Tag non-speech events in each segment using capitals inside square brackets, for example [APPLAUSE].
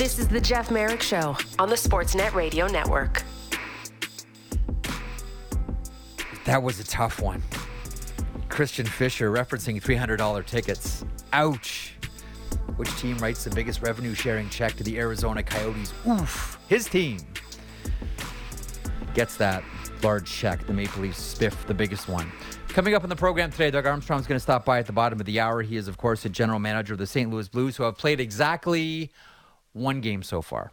This is the Jeff Marek Show on the Sportsnet Radio Network. That was a tough one. Christian Fischer referencing $300 tickets. Ouch. Which team writes the biggest revenue sharing check to the Arizona Coyotes? Oof. His team gets that large check. The Maple Leafs spiff the biggest one. Coming up in the program today, Doug Armstrong is going to stop by at the bottom of the hour. He is, of course, the general manager of the St. Louis Blues, who have played exactly one game so far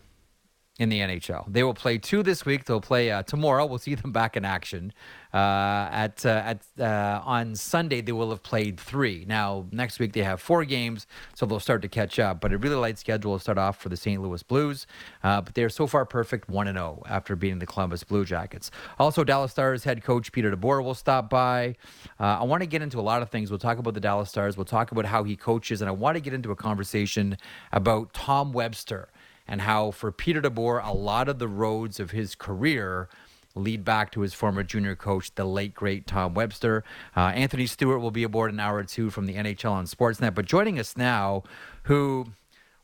in the NHL. They will play two this week. They'll play uh, tomorrow. We'll see them [LAUGHS] back in action. Uh, at uh, at uh, on Sunday they will have played three. Now next week they have four games, so they'll start to catch up. But a really light schedule will start off for the St. Louis Blues. Uh, but they are so far perfect, one and zero after beating the Columbus Blue Jackets. Also, Dallas Stars head coach Peter DeBoer will stop by. Uh, I want to get into a lot of things. We'll talk about the Dallas Stars. We'll talk about how he coaches, and I want to get into a conversation about Tom Webster and how for Peter DeBoer, a lot of the roads of his career lead back to his former junior coach, the late great Tom Webster. Uh, Anthony Stewart will be aboard an hour or two from the NHL on Sportsnet. But joining us now, who,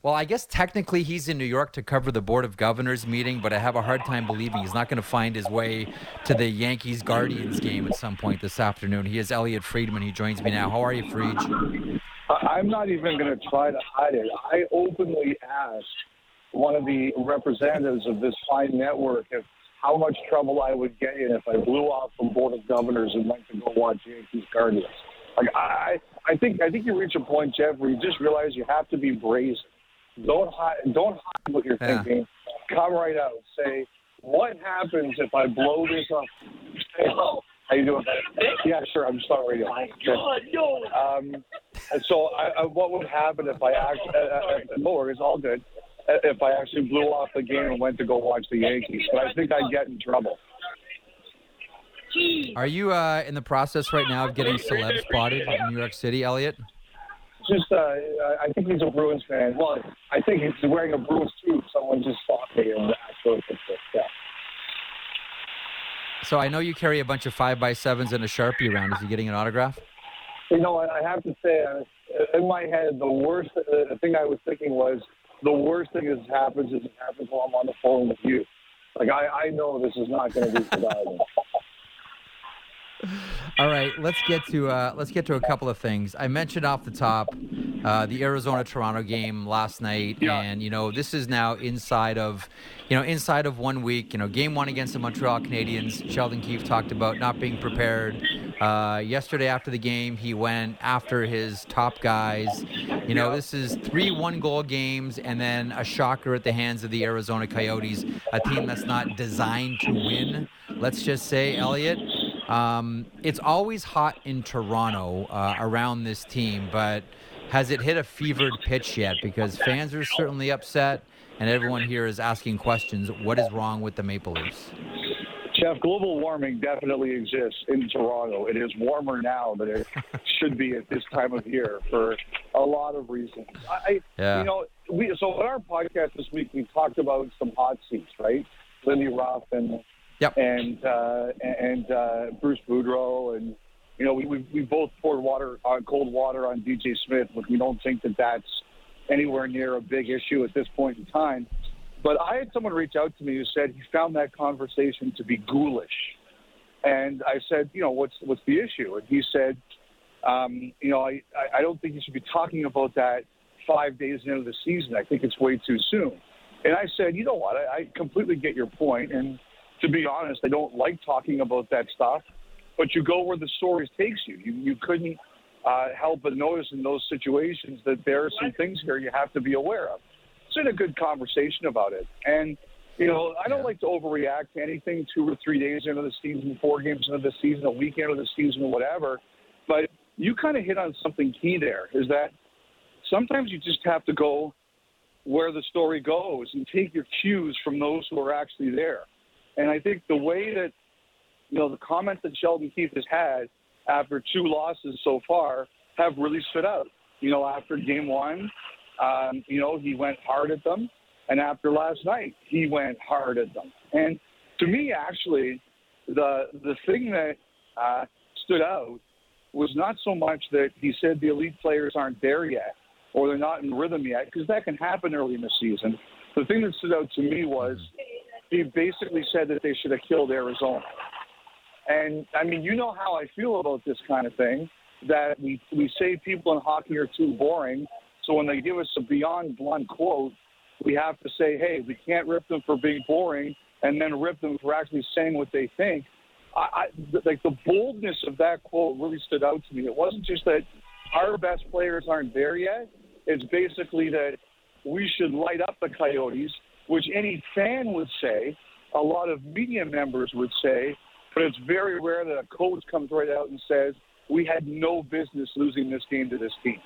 well, I guess technically he's in New York to cover the Board of Governors meeting, but I have a hard time believing he's not going to find his way to the Yankees Guardians game at some point this afternoon. He is Elliotte Friedman. He joins me now. How are you, Fried? I'm not even going to try to hide it. I openly asked one of the representatives of this fine network of how much trouble I would get in if I blew off from board of governors and went to go watch Yankees Guardians. Like I, I think I think you reach a point, Jeff, where you just realize you have to be brazen. Don't hide. Don't hide what you're yeah. thinking. Come right out. Say what happens if I blow this up. Hey, hello. How you doing? Yeah, sure. I'm just on radio. My God, no. Um, so, I, I, what would happen if I actually? Uh, uh, no, it's all good if I actually blew off the game and went to go watch the Yankees. But I think I'd get in trouble. Are you uh, in the process right now of getting celeb spotted in New York City, Elliotte? Just, uh, I think he's a Bruins fan. Well, I think he's wearing a Bruins suit. Someone just saw me and actually yeah. So I know you carry a bunch of five by sevens and a sharpie around. Is he getting an autograph? You know, I have to say, in my head, the worst uh, thing I was thinking was the worst thing that happens is it happens while I'm on the phone with you. Like I, I know this is not going to be surviving. [LAUGHS] All right, let's get to uh, let's get to a couple of things. I mentioned off the top uh, the Arizona Toronto game last night, yeah. and you know this is now inside of you know inside of one week. You know, game one against the Montreal Canadiens. Sheldon Keefe talked about not being prepared. Uh, yesterday after the game, he went after his top guys. You know, this is three one-goal games, and then a shocker at the hands of the Arizona Coyotes, a team that's not designed to win. Let's just say, Elliotte. Um, it's always hot in Toronto uh, around this team, but has it hit a fevered pitch yet? Because fans are certainly upset, and everyone here is asking questions. What is wrong with the Maple Leafs? Jeff, global warming definitely exists in Toronto. It is warmer now than it [LAUGHS] should be at this time of year for a lot of reasons. I, yeah. you know, we so on our podcast this week we talked about some hot seats, right? Lindy Ruff and Yep. And uh, and uh, Bruce Boudreau, and you know, we, we we both poured water on uh, cold water on DJ Smith, but we don't think that that's anywhere near a big issue at this point in time. But I had someone reach out to me who said he found that conversation to be ghoulish, and I said, you know, what's what's the issue? And he said, um, you know, I I don't think you should be talking about that five days into the season. I think it's way too soon. And I said, you know what? I, I completely get your point, and to be honest, I don't like talking about that stuff. But you go where the stories takes you. You you couldn't uh, help but notice in those situations that there are some things here you have to be aware of. It's in a good conversation about it, and you know I don't yeah. like to overreact to anything two or three days into the season, four games into the season, a week into the season, whatever. But you kind of hit on something key there. Is that sometimes you just have to go where the story goes and take your cues from those who are actually there. And I think the way that, you know, the comments that Sheldon Keefe has had after two losses so far have really stood out. You know, after game one, um, you know, he went hard at them. And after last night, he went hard at them. And to me, actually, the the thing that uh, stood out was not so much that he said the elite players aren't there yet. or they're not in rhythm yet, because that can happen early in the season. The thing that stood out to me was he basically said that they should have killed Arizona. And I mean, you know how I feel about this kind of thing. That we we say people in hockey are too boring. So when they give us a beyond blunt quote, we have to say, hey, we can't rip them for being boring, and then rip them for actually saying what they think. I, I like the boldness of that quote really stood out to me. It wasn't just that our best players aren't there yet. It's basically that we should light up the Coyotes, which any fan would say, a lot of media members would say, but it's very rare that a coach comes right out and says, we had no business losing this game to this team.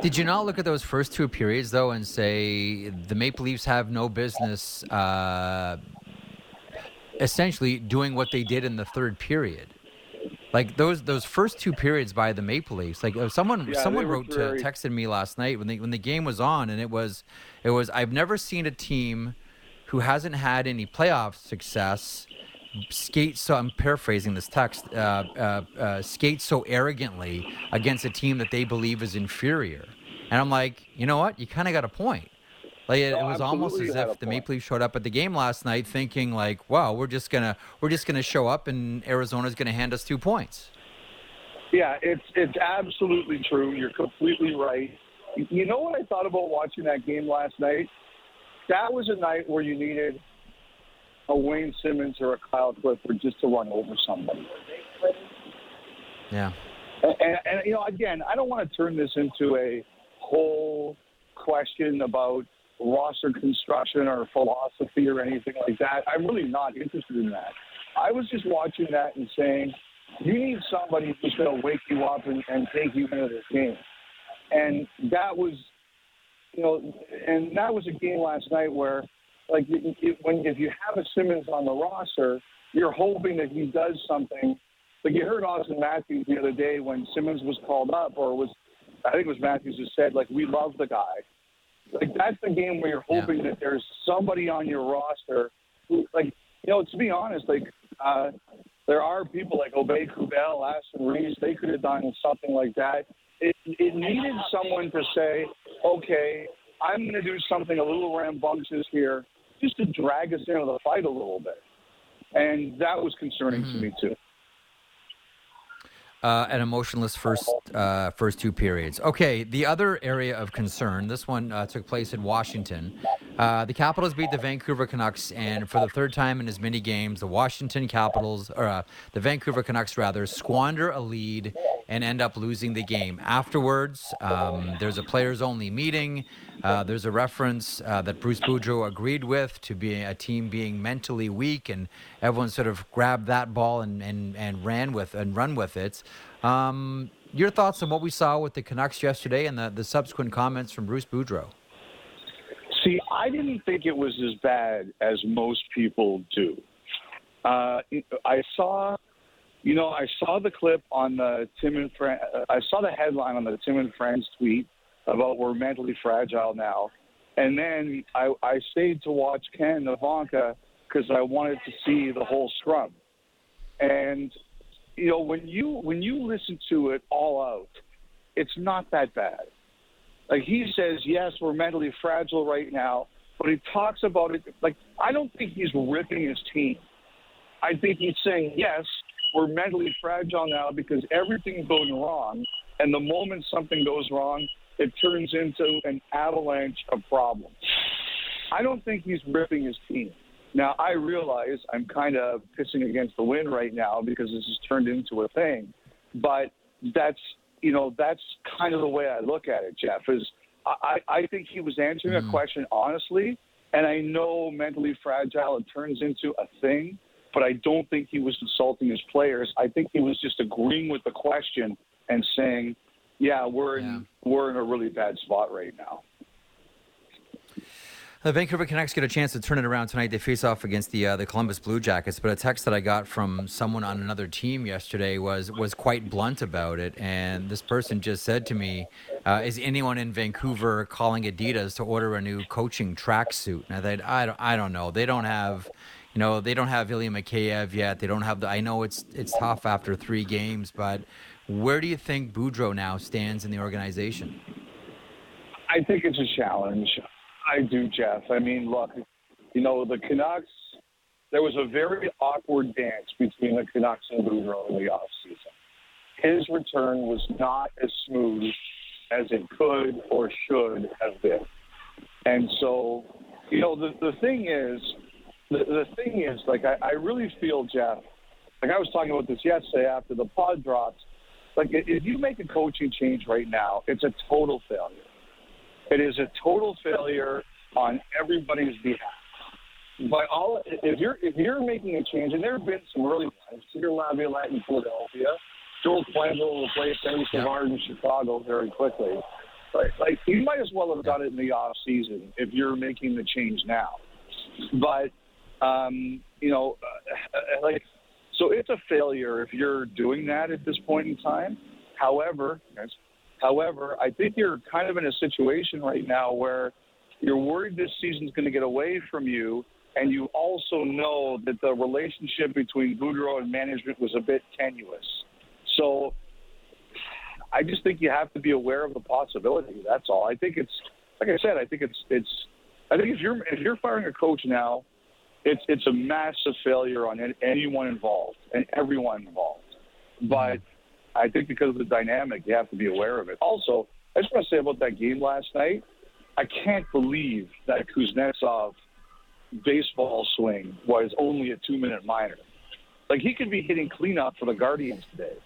Did you not look at those first two periods though and say the Maple Leafs have no business uh, essentially doing what they did in the third period? Like those those first two periods by the Maple Leafs, like uh, someone Yeah, someone wrote to, very- texted me last night when the when the game was on, and it was it was I've never seen a team who hasn't had any playoff success skate so I'm paraphrasing this text uh, uh, uh, skate so arrogantly against a team that they believe is inferior, and I'm like, you know what, you kind of got a point. Like it, No, it was almost as if the. Maple Leafs showed up at the game last night thinking like, wow, we're just gonna we're just gonna show up and Arizona's gonna hand us two points. Yeah, it's it's absolutely true. You're completely right. You know what I thought about watching that game last night? That was a night where you needed a Wayne Simmonds or a Kyle Clifford just to run over somebody. Yeah. And, and, and you know, again, I don't want to turn this into a whole question about roster construction or philosophy or anything like that. I'm really not interested in that. I was just watching that and saying, you need somebody who's going to wake you up and, and take you into this game. And that was, you know, and that was a game last night where, like, it, when if you have a Simmonds on the roster, you're hoping that he does something. Like you heard Auston Matthews the other day when Simmonds was called up, or was I think it was Matthews who said like we love the guy. Like that's the game where you're Yeah. hoping that there's somebody on your roster who, like, you know, to be honest, like uh, there are people like Aubé-Kubel, Aston Reeves. They could have done something like that. It, it needed someone to say, okay, I'm going to do something a little rambunctious here, just to drag us into the fight a little bit. And that was concerning to me too. Uh, an emotionless first uh, first two periods. Okay, the other area of concern. This one uh, took place in Washington. Uh, the Capitals beat the Vancouver Canucks, and for the third time in as many games, the Washington Capitals, or uh, the Vancouver Canucks rather, squander a lead and end up losing the game. Afterwards, um, there's a players-only meeting. Uh, there's a reference uh, that Bruce Boudreau agreed with to being a team being mentally weak, and everyone sort of grabbed that ball and, and, and ran with and run with it. Um, your thoughts on what we saw with the Canucks yesterday and the, the subsequent comments from Bruce Boudreau? See, I didn't think it was as bad as most people do. Uh, I saw, you know, I saw the clip on the Tim and uh, I saw the headline on the Tim and Friends tweet about we're mentally fragile now, and then I, I stayed to watch Ken Ivanka because I wanted to see the whole scrum. And you know, when you when you listen to it all out, it's not that bad. Like he says, yes, we're mentally fragile right now, but he talks about it like I don't think he's ripping his team. I think he's saying, yes, we're mentally fragile now because everything's going wrong, and the moment something goes wrong, it turns into an avalanche of problems. I don't think he's ripping his team. Now I realize I'm kind of pissing against the wind right now because this has turned into a thing, but that's you know that's kind of the way I look at it. Jeff is I, I think he was answering a mm. question honestly, and I know mentally fragile it turns into a thing, but I don't think he was insulting his players. I think he was just agreeing with the question and saying, "Yeah, we're in we're in a really bad spot right now." The Vancouver Canucks get a chance to turn it around tonight. They face off against the uh, the Columbus Blue Jackets. But a text that I got from someone on another team yesterday was was quite blunt about it. And this person just said to me, uh, "Is anyone in Vancouver calling Adidas to order a new coaching tracksuit?" And I thought, I don't, I don't know. They don't have. You know, they don't have Ilya Mikheyev yet. They don't have the. I know it's it's tough after three games, but Where do you think Boudreau now stands in the organization? I think it's a challenge. I do, Jeff. I mean, look, you know, the Canucks, there was a very awkward dance between the Canucks and Boudreau in the offseason. His return was not as smooth as it could or should have been. And so, you know, the, the thing is, the, the thing is, like, I, I really feel, Jeff, like I was talking about this yesterday after the pod dropped. Like, if you make a coaching change right now, it's a total failure. It is a total failure on everybody's behalf. By all, if you're if you're making a change, and there have been some early ones, Peter Laviolette in Philadelphia, Joel Quenneville will replace Eddie Savard in Chicago very quickly. Like, like you might as well have done it in the off season if you're making the change now. But um, you know, uh, like so, it's a failure if you're doing that at this point in time. However, however, I think you're kind of in a situation right now where you're worried this season's going to get away from you, and you also know that the relationship between Boudreau and management was a bit tenuous. So I just think you have to be aware of the possibility. That's all. I think it's like I said. I think it's it's. I think if you're if you're firing a coach now, it's it's a massive failure on anyone involved and everyone involved. But I think because of the dynamic, you have to be aware of it. Also, I just want to say about that game last night. I can't believe that Kuznetsov baseball swing was only a two minute minor. Like he could be hitting cleanup for the Guardians today.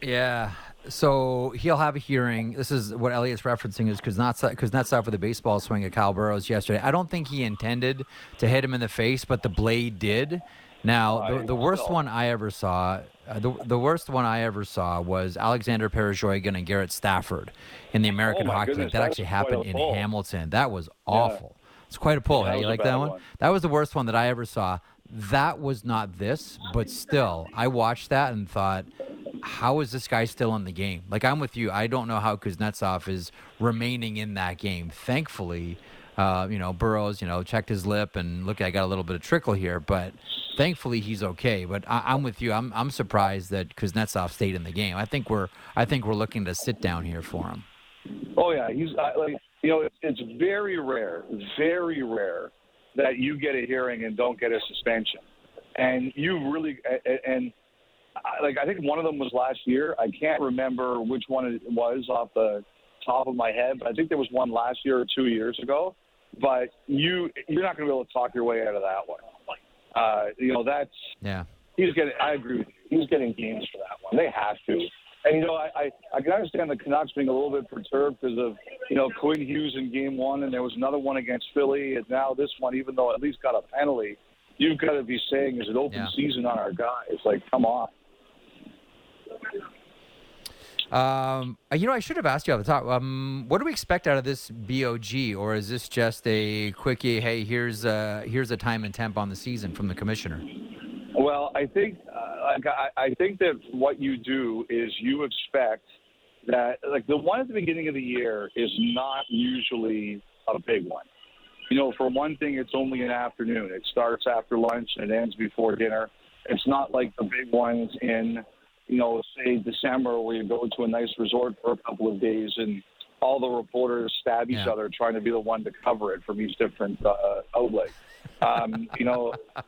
Yeah. So he'll have a hearing. This is what Elliotte's referencing is Kuznetsov, Kuznetsov for the baseball swing at Kyle Burroughs yesterday. I don't think he intended to hit him in the face, but the blade did. Now, the, the worst one I ever saw, uh, the, the worst one I ever saw was Alexander Perezhogin and Garrett Stafford in the American oh Hockey League. That actually happened in pull. Hamilton. That was awful. Yeah. It's quite a pull. Yeah, hey, you like that one? one? That was the worst one that I ever saw. That was not this, but still, I watched that and thought, how is this guy still in the game? Like I'm with you. I don't know how Kuznetsov is remaining in that game. Thankfully, uh, you know Burroughs, you know, checked his lip and look, I got a little bit of trickle here, but thankfully he's okay. But I, am with you. I'm I'm surprised that Kuznetsov stayed in the game. I think we're I think we're looking to sit down here for him. Oh yeah, he's uh, like you know it's, it's very rare, very rare that you get a hearing and don't get a suspension, and you really and like I think one of them was last year. I can't remember which one it was off the top of my head, but I think there was one last year or two years ago. But you you're not going to be able to talk your way out of that one. Uh, you know that's yeah. He's getting. I agree with you. He's getting games for that one. They have to. And you know, I, I I can understand the Canucks being a little bit perturbed because of you know Quinn Hughes in Game One, and there was another one against Philly, and now this one, even though at least got a penalty, you've got to be saying is it open yeah. season on our guys? Like, come on. Um, you know, I should have asked you off the top. Um, what do we expect out of this BOG, or is this just a quickie? Hey, here's a here's a time and temp on the season from the commissioner. Well, I think uh, I, I think that what you do is you expect that like the one at the beginning of the year is not usually a big one. You know, for one thing, it's only an afternoon. It starts after lunch and it ends before dinner. It's not like the big ones in you know, say December where you go to a nice resort for a couple of days and all the reporters stab each yeah. other trying to be the one to cover it from each different uh, outlet. Um, you know, [LAUGHS]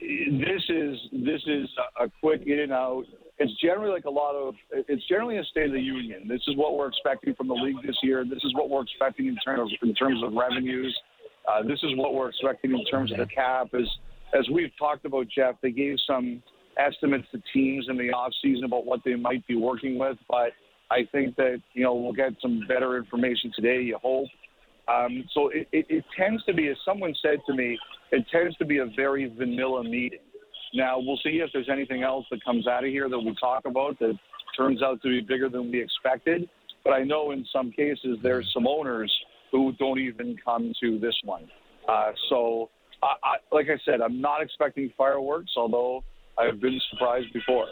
this is this is a quick in and out. It's generally like a lot of. It's generally a State of the Union. This is what we're expecting from the league this year. This is what we're expecting in terms in terms of revenues. Uh, this is what we're expecting in terms of the cap. As as we've talked about, Jeff, they gave some estimates to teams in the off season about what they might be working with, but I think that you know we'll get some better information today. You hope. Um, so it, it, it tends to be, as someone said to me, it tends to be a very vanilla meeting. Now we'll see if there's anything else that comes out of here that we talk about that turns out to be bigger than we expected. But I know in some cases there's some owners who don't even come to this one. Uh, so, I, I, like I said, I'm not expecting fireworks, although I've been surprised before.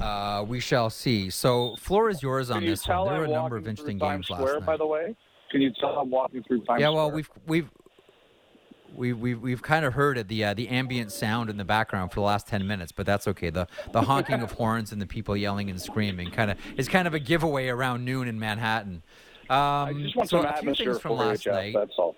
Uh, we shall see. So, floor is yours on this one. There were a number of interesting games Square, last night. By the way, can you tell I'm walking through Times Yeah, well, Square? we've we've we, we, we've kind of heard it, the uh, the ambient sound in the background for the last 10 minutes, but that's okay. The the honking of [LAUGHS] horns and the people yelling and screaming kind of is kind of a giveaway around noon in Manhattan. Um, I just want so some atmosphere from you, last Jeff. night. That's all.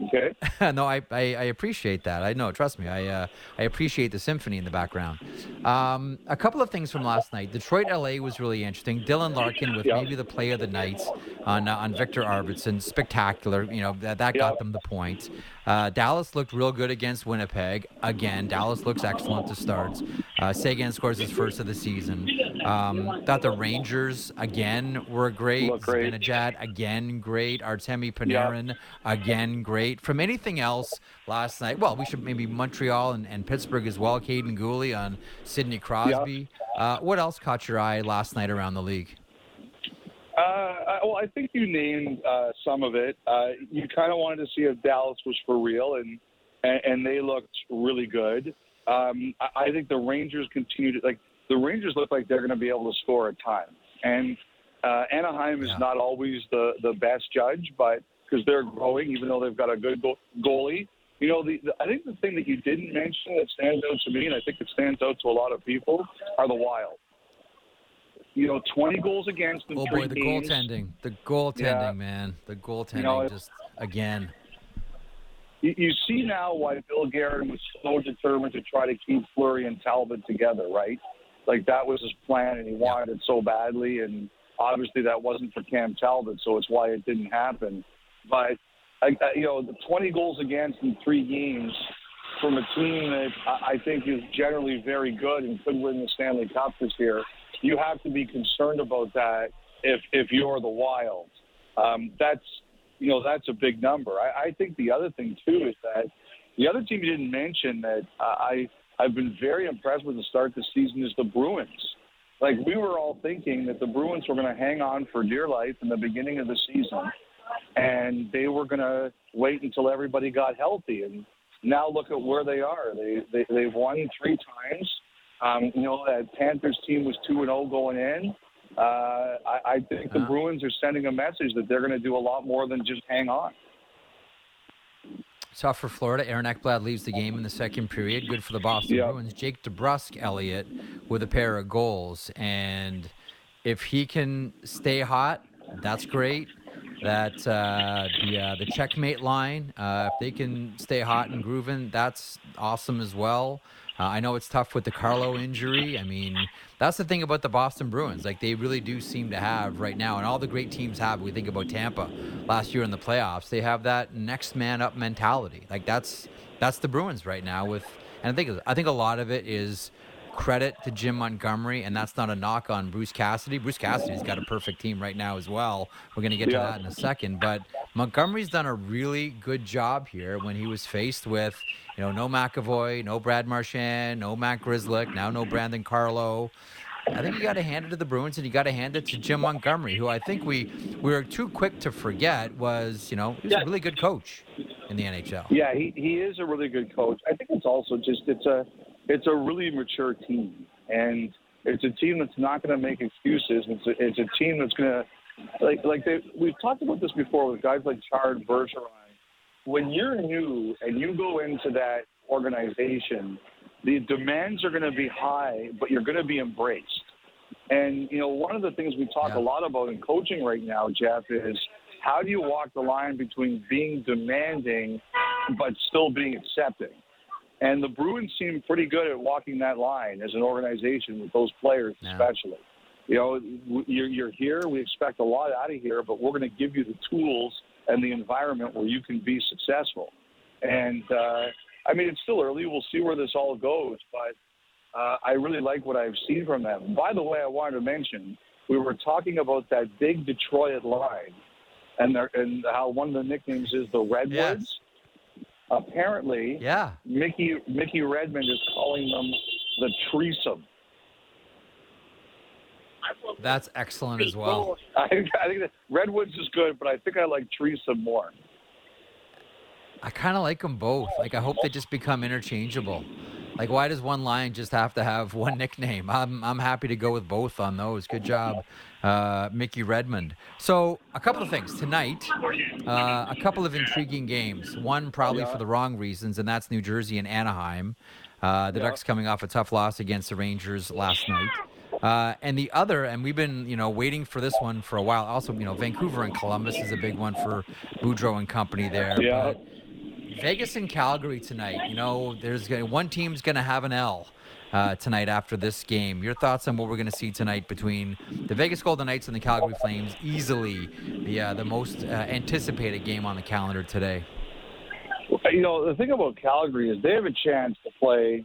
Okay. [LAUGHS] no, I, I, I appreciate that. I know. Trust me. I uh, I appreciate the symphony in the background. Um, a couple of things from last night. Detroit, LA was really interesting. Dylan Larkin with Yeah. maybe the play of the night on uh, on Viktor Arvidsson. Spectacular. You know that that got them the point. Uh, Dallas looked real good against Winnipeg. Again, Dallas looks excellent to start. Uh, Seguin scores his first of the season. Um, thought the Rangers again were great. Look great. Zibanejad, again great. Artemi Panarin again great. From anything else last night, well, we should maybe Montreal and, and Pittsburgh as well. Kaiden Guhle on Sidney Crosby. Uh, what else caught your eye last night around the league? Uh, I- well, I think you named uh, some of it. Uh, you kind of wanted to see if Dallas was for real, and and, and they looked really good. Um, I, I think the Rangers continue to like the Rangers look like they're going to be able to score at times, and uh, Anaheim is Yeah. not always the the best judge, but because they're growing, even though they've got a good go- goalie. You know, the, the I think the thing that you didn't mention that stands out to me, and I think it stands out to a lot of people, are the Wild. You know, 20 goals against in Oh three boy, the games. goaltending. The goaltending, Yeah. man. The goaltending know, just again. You, you see now why Bill Guerin was so determined to try to keep Fleury and Talbot together, right? Like that was his plan, and he wanted it so badly. And obviously, that wasn't for Cam Talbot, so it's why it didn't happen. But I, I, you know, the 20 goals against in three games from a team that I, I think is generally very good and could win the Stanley Cup this year, you have to be concerned about that if if you're the Wild. Um, that's you know that's a big number. I, I think the other thing too is that the other team you didn't mention that uh, I I've been very impressed with the start this season is the Bruins. Like we were all thinking that the Bruins were going to hang on for dear life in the beginning of the season, and they were going to wait until everybody got healthy. And now look at where they are. They, they they've won three times. Um, you know that Panthers team was two and zero going in. Uh, I, I think the Uh-huh. Bruins are sending a message that they're going to do a lot more than just hang on. Tough for Florida. Aaron Ekblad leaves the game in the second period. Good for the Boston Yeah. Bruins. Jake DeBrusk, Elliotte, with a pair of goals. And if he can stay hot, that's great. That uh, the uh, the checkmate line, uh, if they can stay hot and grooving, that's awesome as well. Uh, I know it's tough with the Carlo injury. I mean, that's the thing about the Boston Bruins. Like they really do seem to have right now, and all the great teams have. We think about Tampa last year in the playoffs. They have that next man up mentality. Like that's that's the Bruins right now. With and I think I think a lot of it is credit to Jim Montgomery, and that's not a knock on Bruce Cassidy. Bruce Cassidy's got a perfect team right now as well. We're going to get Yeah. to that in a second, but Montgomery's done a really good job here when he was faced with, you know, no McAvoy, no Brad Marchand, no Matt Grzelcyk, now no Brandon Carlo. I think you got to hand it to the Bruins, and you got to hand it to Jim Montgomery, who I think we we were too quick to forget was, you know, was a really good coach in the NHL. Yeah, he, he is a really good coach. I think it's also just it's a it's a really mature team, and it's a team that's not going to make excuses. It's a, it's a team that's going to like like they, we've talked about this before with guys like Chard Bergeron. When you're new and you go into that organization, the demands are going to be high, but you're going to be embraced. And you know, one of the things we talk Yeah. a lot about in coaching right now, Jeff, is how do you walk the line between being demanding but still being accepting? And the Bruins seem pretty good at walking that line as an organization with those players, Yeah. especially. You know, you're, you're here. We expect a lot out of here, but we're going to give you the tools and the environment where you can be successful. And uh, I mean, it's still early. We'll see where this all goes, but uh, I really like what I've seen from them. By the way, I wanted to mention we were talking about that big Detroit line, and their, and how one of the nicknames is the Redwoods. Yes. Apparently, Yeah. Mickey Mickey Redmond is calling them the Threesome. That's excellent as well. [LAUGHS] I, think- I think that Redwoods is good, but I think I like Threesome more. I kind of like them both. Like I hope they just become interchangeable. Like, why does one Lion just have to have one nickname? I'm I'm happy to go with both on those. Good job, uh, Mickey Redmond. So, a couple of things tonight. Uh, a couple of intriguing games. One probably Yeah. for the wrong reasons, and that's New Jersey and Anaheim. Uh, the Yeah. Ducks coming off a tough loss against the Rangers last night. Uh, and the other, and we've been, you know, waiting for this one for a while. Also, you know, Vancouver and Columbus is a big one for Boudreau and company there. Yeah. But Vegas and Calgary tonight. You know, there's gonna, one team's going to have an L uh, tonight after this game. Your thoughts on what we're going to see tonight between the Vegas Golden Knights and the Calgary Flames? Easily the uh, the most uh, anticipated game on the calendar today. You know, the thing about Calgary is they have a chance to play.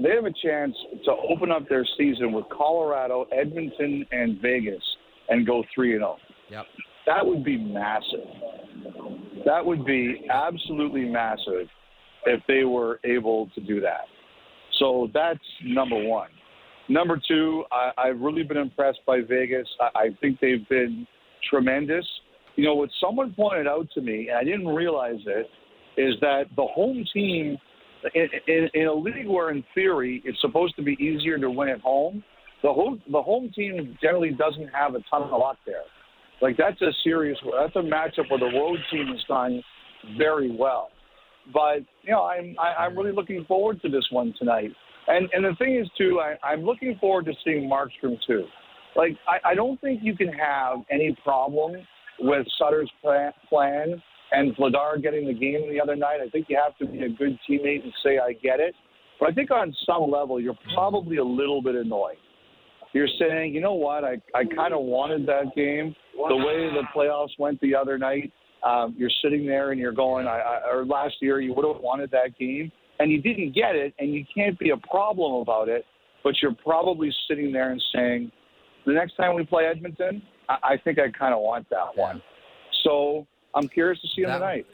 They have a chance to open up their season with Colorado, Edmonton, and Vegas, and go three and zero. Yep. That would be massive. That would be absolutely massive if they were able to do that. So that's number one. Number two, I, I've really been impressed by Vegas. I, I think they've been tremendous. You know, what someone pointed out to me, and I didn't realize it, is that the home team in, in, in a league where, in theory, it's supposed to be easier to win at home, the home the home team generally doesn't have a ton of luck there. Like that's a serious that's a matchup where the road team has done very well. But you know, I'm I, I'm really looking forward to this one tonight. And and the thing is too, I, I'm looking forward to seeing Markstrom too. Like I, I don't think you can have any problem with Sutter's plan, plan and Vladar getting the game the other night. I think you have to be a good teammate and say I get it. But I think on some level you're probably a little bit annoyed. You're saying, you know what, I, I kind of wanted that game. The way the playoffs went the other night, um, you're sitting there and you're going, I, I, or last year you would have wanted that game, and you didn't get it, and you can't be a problem about it, but you're probably sitting there and saying, the next time we play Edmonton, I, I think I kind of want that one. So I'm curious to see him That- tonight.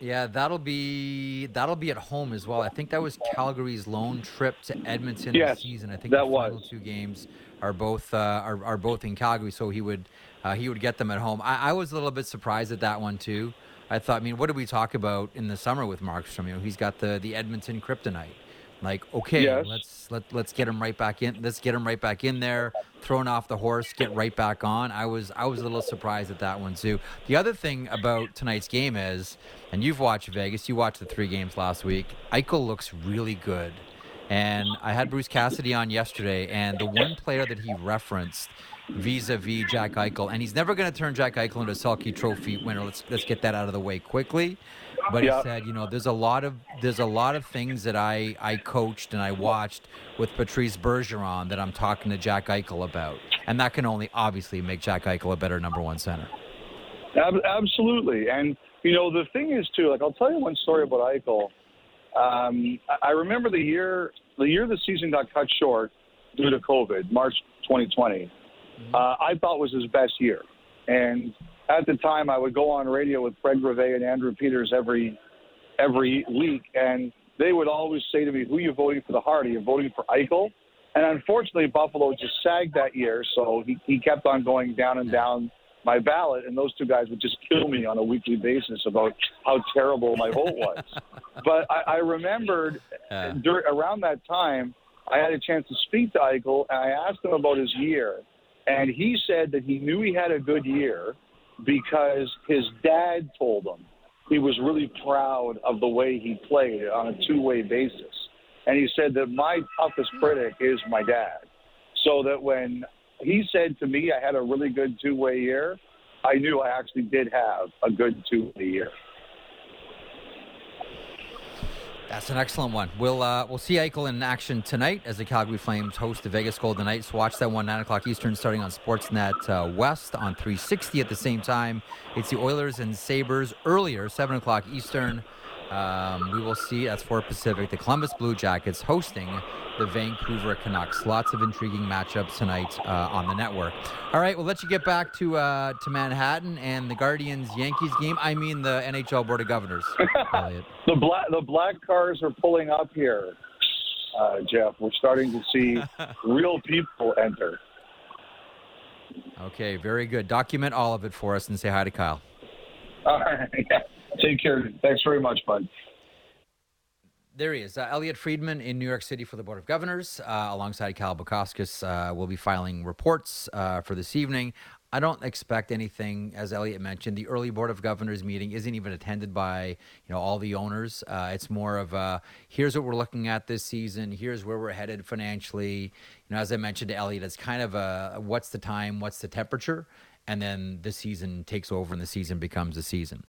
Yeah, that'll be that'll be at home as well. I think that was Calgary's lone trip to Edmonton Yes, this season. I think that the final two games are both uh, are, are both in Calgary, so he would uh, he would get them at home. I, I was a little bit surprised at that one too. I thought, I mean, what did we talk about in the summer with Markstrom? You know, he's got the the Edmonton kryptonite. Like, okay, Yes. let's let let's get him right back in. Let's get him right back in there, thrown off the horse, get right back on. I was I was a little surprised at that one too. The other thing about tonight's game is, and you've watched Vegas, you watched the three games last week. Eichel looks really good, and I had Bruce Cassidy on yesterday, and the one player that he referenced vis-a-vis Jack Eichel, and he's never going to turn Jack Eichel into a Selke Trophy winner. Let's let's get that out of the way quickly. But Yeah. he said, you know, there's a lot of there's a lot of things that I I coached and I watched with Patrice Bergeron that I'm talking to Jack Eichel about, and that can only obviously make Jack Eichel a better number one center. Ab- absolutely. And, you know, the thing is, too, like, I'll tell you one story about Eichel. Um, I- I remember the year, the year the season got cut short due to COVID, March 2020, uh, I thought was his best year. And at the time, I would go on radio with Fred Greve and Andrew Peters every every week, and they would always say to me, "Who are you voting for the Hart? Are you voting for Eichel?" And unfortunately, Buffalo just sagged that year, so he, he kept on going down and down my ballot, and those two guys would just kill me on a weekly basis about how terrible my vote was. [LAUGHS] but I, I remembered dur- around that time, I had a chance to speak to Eichel, and I asked him about his year, and he said that he knew he had a good year because his dad told him he was really proud of the way he played on a two-way basis. And he said that my toughest critic is my dad. So that when he said to me I had a really good two-way year, I knew I actually did have a good two-way year. That's an excellent one. We'll uh, we'll see Eichel in action tonight as the Calgary Flames host the Vegas Golden Knights. Watch that one nine o'clock Eastern, starting on Sportsnet uh, West on 360 at the same time. It's the Oilers and Sabres earlier, seven o'clock Eastern. Um, we will see that's four Pacific. The Columbus Blue Jackets hosting the Vancouver Canucks. Lots of intriguing matchups tonight uh, on the network. All right, we'll let you get back to uh, to Manhattan and the Guardians Yankees game. I mean the NHL Board of Governors. [LAUGHS] The black the black cars are pulling up here, uh, Jeff. We're starting to see [LAUGHS] real people enter. Okay, very good. Document all of it for us and say hi to Kyle. All right. [LAUGHS] Take care. Thanks very much, bud. There he is. Uh, Elliotte Friedman in New York City for the Board of Governors, uh, alongside Kyle Bukauskas, uh, will be filing reports uh, for this evening. I don't expect anything, as Elliotte mentioned. The early Board of Governors meeting isn't even attended by you know all the owners. Uh, it's more of a here's what we're looking at this season. Here's where we're headed financially. You know, as I mentioned to Elliotte, it's kind of a what's the time, what's the temperature, and then the season takes over and the season becomes a season.